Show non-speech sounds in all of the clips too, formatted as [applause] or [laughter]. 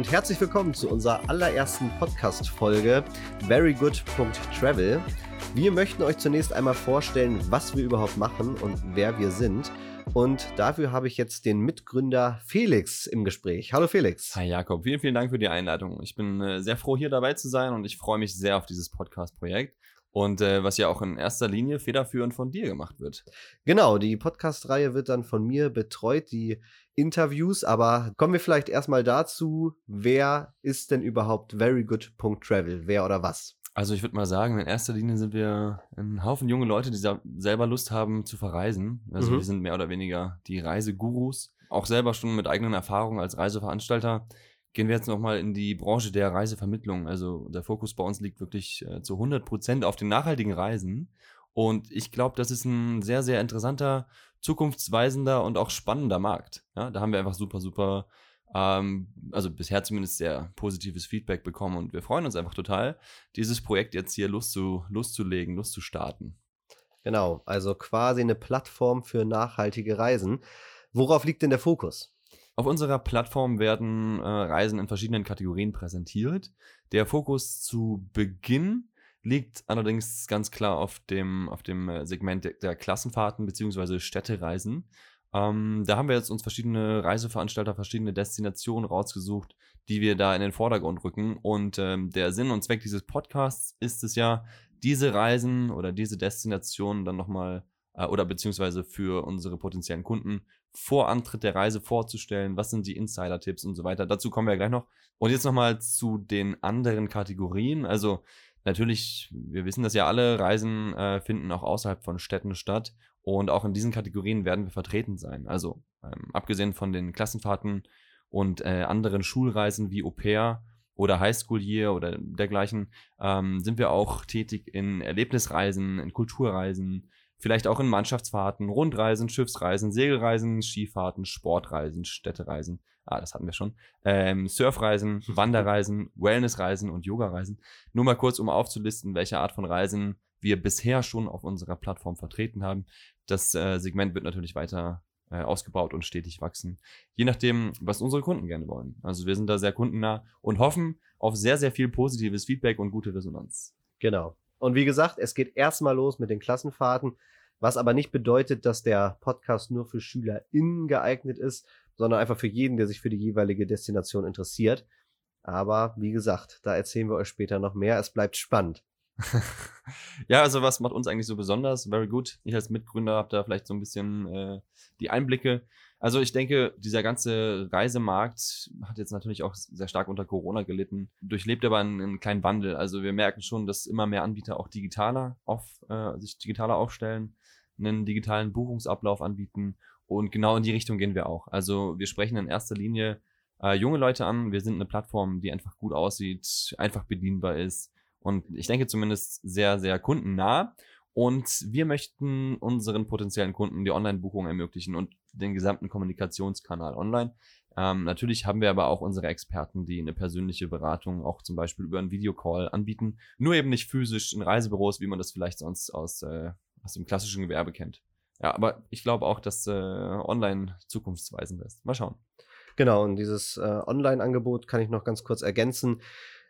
und herzlich willkommen zu unserer allerersten Podcast-Folge verygood.travel. Wir möchten euch zunächst einmal vorstellen, was wir überhaupt machen und wer wir sind. Und dafür habe ich jetzt den Mitgründer Felix im Gespräch. Hallo Felix. Hi Jakob, vielen, vielen Dank für die Einleitung. Ich bin äh, sehr froh, hier dabei zu sein und ich freue mich sehr auf dieses Podcast-Projekt und äh, was ja auch in erster Linie federführend von dir gemacht wird. Genau, die Podcast-Reihe wird dann von mir betreut, die Interviews, aber kommen wir vielleicht erstmal dazu, wer ist denn überhaupt verygood.travel, wer oder was? Also ich würde mal sagen, in erster Linie sind wir ein Haufen junge Leute, die selber Lust haben zu verreisen. Also mhm. wir sind mehr oder weniger die Reisegurus, auch selber schon mit eigenen Erfahrungen als Reiseveranstalter Gehen wir jetzt nochmal in die Branche der Reisevermittlung. Also der Fokus bei uns liegt wirklich äh, zu 100 Prozent auf den nachhaltigen Reisen. Und ich glaube, das ist ein sehr, sehr interessanter, zukunftsweisender und auch spannender Markt. Ja, da haben wir einfach super, super, ähm, also bisher zumindest sehr positives Feedback bekommen und wir freuen uns einfach total, dieses Projekt jetzt hier zu, loszulegen, Lust zu starten. Genau, also quasi eine Plattform für nachhaltige Reisen. Worauf liegt denn der Fokus? Auf unserer Plattform werden äh, Reisen in verschiedenen Kategorien präsentiert. Der Fokus zu Beginn liegt allerdings ganz klar auf dem, auf dem äh, Segment der, der Klassenfahrten bzw. Städtereisen. Ähm, da haben wir jetzt uns verschiedene Reiseveranstalter, verschiedene Destinationen rausgesucht, die wir da in den Vordergrund rücken. Und ähm, der Sinn und Zweck dieses Podcasts ist es ja, diese Reisen oder diese Destinationen dann nochmal äh, oder beziehungsweise für unsere potenziellen Kunden vor Antritt der Reise vorzustellen, was sind die Insider-Tipps und so weiter. Dazu kommen wir ja gleich noch. Und jetzt nochmal zu den anderen Kategorien. Also natürlich, wir wissen das ja alle, Reisen äh, finden auch außerhalb von Städten statt. Und auch in diesen Kategorien werden wir vertreten sein. Also ähm, abgesehen von den Klassenfahrten und äh, anderen Schulreisen wie Au pair oder Highschool Year oder dergleichen, ähm, sind wir auch tätig in Erlebnisreisen, in Kulturreisen, Vielleicht auch in Mannschaftsfahrten, Rundreisen, Schiffsreisen, Segelreisen, Skifahrten, Sportreisen, Städtereisen. Ah, das hatten wir schon. Ähm, Surfreisen, [laughs] Wanderreisen, Wellnessreisen und Yogareisen. Nur mal kurz, um aufzulisten, welche Art von Reisen wir bisher schon auf unserer Plattform vertreten haben. Das äh, Segment wird natürlich weiter äh, ausgebaut und stetig wachsen. Je nachdem, was unsere Kunden gerne wollen. Also wir sind da sehr kundennah und hoffen auf sehr, sehr viel positives Feedback und gute Resonanz. Genau. Und wie gesagt, es geht erstmal los mit den Klassenfahrten, was aber nicht bedeutet, dass der Podcast nur für SchülerInnen geeignet ist, sondern einfach für jeden, der sich für die jeweilige Destination interessiert. Aber wie gesagt, da erzählen wir euch später noch mehr. Es bleibt spannend. [laughs] ja, also was macht uns eigentlich so besonders? Very good. Ich als Mitgründer habe da vielleicht so ein bisschen äh, die Einblicke. Also ich denke, dieser ganze Reisemarkt hat jetzt natürlich auch sehr stark unter Corona gelitten, durchlebt aber einen, einen kleinen Wandel. Also wir merken schon, dass immer mehr Anbieter auch digitaler auf, äh, sich digitaler aufstellen, einen digitalen Buchungsablauf anbieten und genau in die Richtung gehen wir auch. Also wir sprechen in erster Linie äh, junge Leute an. Wir sind eine Plattform, die einfach gut aussieht, einfach bedienbar ist und ich denke zumindest sehr, sehr kundennah. Und wir möchten unseren potenziellen Kunden die Online-Buchung ermöglichen und den gesamten Kommunikationskanal online. Ähm, natürlich haben wir aber auch unsere Experten, die eine persönliche Beratung auch zum Beispiel über einen Videocall anbieten. Nur eben nicht physisch in Reisebüros, wie man das vielleicht sonst aus, äh, aus dem klassischen Gewerbe kennt. Ja, aber ich glaube auch, dass äh, online zukunftsweisend ist. Mal schauen. Genau, und dieses äh, Online-Angebot kann ich noch ganz kurz ergänzen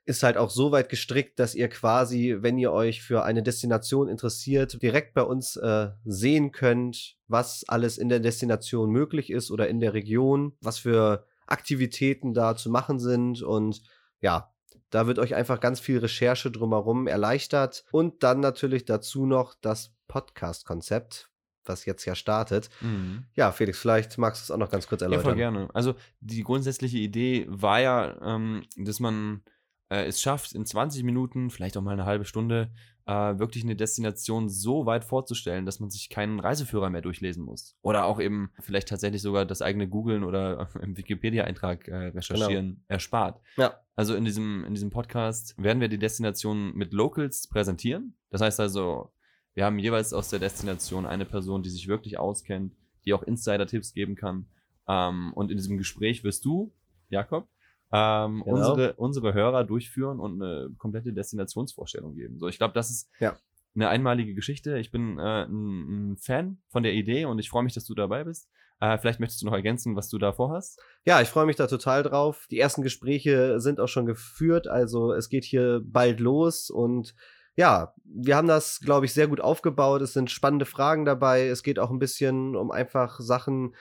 ist halt auch so weit gestrickt, dass ihr quasi, wenn ihr euch für eine Destination interessiert, direkt bei uns äh, sehen könnt, was alles in der Destination möglich ist oder in der Region, was für Aktivitäten da zu machen sind und ja, da wird euch einfach ganz viel Recherche drumherum erleichtert und dann natürlich dazu noch das Podcast-Konzept, was jetzt ja startet. Mhm. Ja, Felix, vielleicht magst du es auch noch ganz kurz erläutern. Ja, voll gerne. Also die grundsätzliche Idee war ja, ähm, dass man äh, es schafft, in 20 Minuten, vielleicht auch mal eine halbe Stunde, äh, wirklich eine Destination so weit vorzustellen, dass man sich keinen Reiseführer mehr durchlesen muss. Oder auch eben vielleicht tatsächlich sogar das eigene Googlen oder [laughs] im Wikipedia-Eintrag äh, recherchieren genau. erspart. Ja. Also in diesem, in diesem Podcast werden wir die Destination mit Locals präsentieren. Das heißt also, wir haben jeweils aus der Destination eine Person, die sich wirklich auskennt, die auch Insider-Tipps geben kann. Ähm, und in diesem Gespräch wirst du, Jakob, ähm, genau. unsere, unsere Hörer durchführen und eine komplette Destinationsvorstellung geben. So, ich glaube, das ist ja. eine einmalige Geschichte. Ich bin äh, ein, ein, Fan von der Idee und ich freue mich, dass du dabei bist. Äh, vielleicht möchtest du noch ergänzen, was du da vorhast? Ja, ich freue mich da total drauf. Die ersten Gespräche sind auch schon geführt, also es geht hier bald los und ja, wir haben das, glaube ich, sehr gut aufgebaut. Es sind spannende Fragen dabei. Es geht auch ein bisschen um einfach Sachen,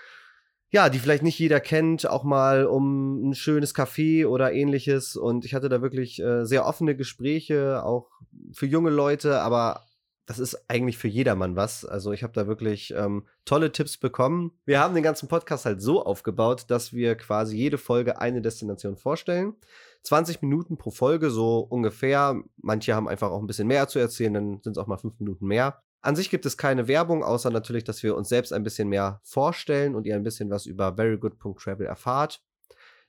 ja, die vielleicht nicht jeder kennt, auch mal um ein schönes Café oder ähnliches. Und ich hatte da wirklich äh, sehr offene Gespräche, auch für junge Leute, aber das ist eigentlich für jedermann was. Also ich habe da wirklich ähm, tolle Tipps bekommen. Wir haben den ganzen Podcast halt so aufgebaut, dass wir quasi jede Folge eine Destination vorstellen. 20 Minuten pro Folge, so ungefähr. Manche haben einfach auch ein bisschen mehr zu erzählen, dann sind es auch mal fünf Minuten mehr. An sich gibt es keine Werbung, außer natürlich, dass wir uns selbst ein bisschen mehr vorstellen und ihr ein bisschen was über verygood.travel erfahrt.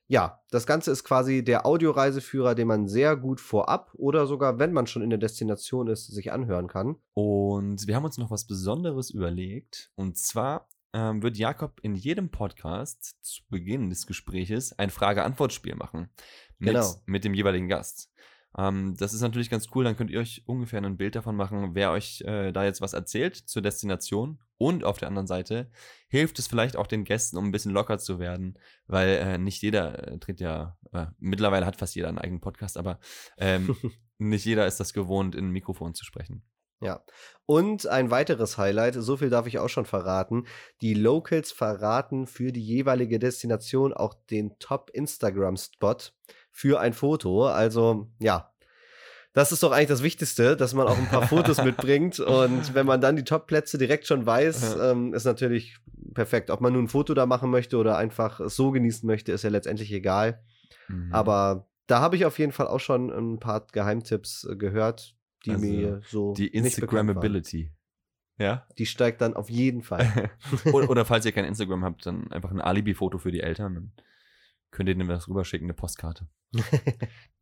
Ja, das Ganze ist quasi der Audioreiseführer, den man sehr gut vorab oder sogar, wenn man schon in der Destination ist, sich anhören kann. Und wir haben uns noch was Besonderes überlegt. Und zwar ähm, wird Jakob in jedem Podcast zu Beginn des Gespräches ein Frage-Antwort-Spiel machen. Mit, Genau. mit dem jeweiligen Gast. Ähm, das ist natürlich ganz cool, dann könnt ihr euch ungefähr ein Bild davon machen, wer euch äh, da jetzt was erzählt zur Destination. Und auf der anderen Seite hilft es vielleicht auch den Gästen, um ein bisschen locker zu werden, weil äh, nicht jeder äh, tritt ja, äh, mittlerweile hat fast jeder einen eigenen Podcast, aber ähm, [laughs] nicht jeder ist das gewohnt, in ein Mikrofon zu sprechen. Ja. Und ein weiteres Highlight, so viel darf ich auch schon verraten. Die Locals verraten für die jeweilige Destination auch den Top-Instagram-Spot für ein Foto. Also, ja. Das ist doch eigentlich das Wichtigste, dass man auch ein paar Fotos [laughs] mitbringt. Und wenn man dann die Top-Plätze direkt schon weiß, ähm, ist natürlich perfekt. Ob man nun ein Foto da machen möchte oder einfach es so genießen möchte, ist ja letztendlich egal. Mhm. Aber da habe ich auf jeden Fall auch schon ein paar Geheimtipps äh, gehört, die Also, mir so die. Instagrammability. Ja? Die steigt dann auf jeden Fall. [laughs] oder, oder [laughs] falls ihr kein Instagram habt, dann einfach ein Alibi-Foto für die Eltern. Könnt ihr denen was rüberschicken, eine Postkarte. [laughs]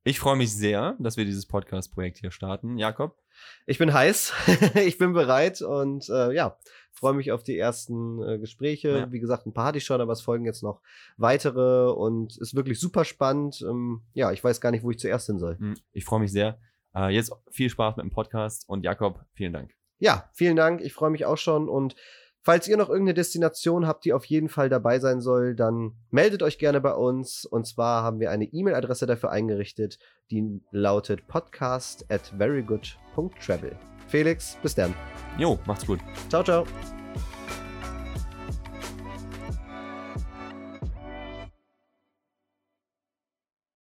Ich freue mich sehr, dass wir dieses Podcast-Projekt hier starten. Jakob, ich bin heiß, [laughs] ich bin bereit und äh, ja, freue mich auf die ersten äh, Gespräche. Ja. Wie gesagt, ein paar hatte ich schon, aber es folgen jetzt noch weitere und ist wirklich super spannend. Ähm, ja, ich weiß gar nicht, wo ich zuerst hin soll. mh, ich freue mich sehr. Äh, jetzt viel Spaß mit dem Podcast und Jakob, vielen Dank. Ja, vielen Dank. Ich freue mich auch schon. Und falls ihr noch irgendeine Destination habt, die auf jeden Fall dabei sein soll, dann meldet euch gerne bei uns. Und zwar haben wir eine E-Mail-Adresse dafür eingerichtet, die lautet podcast at verygood.travel. Felix, bis dann. Jo, macht's gut. Ciao, ciao.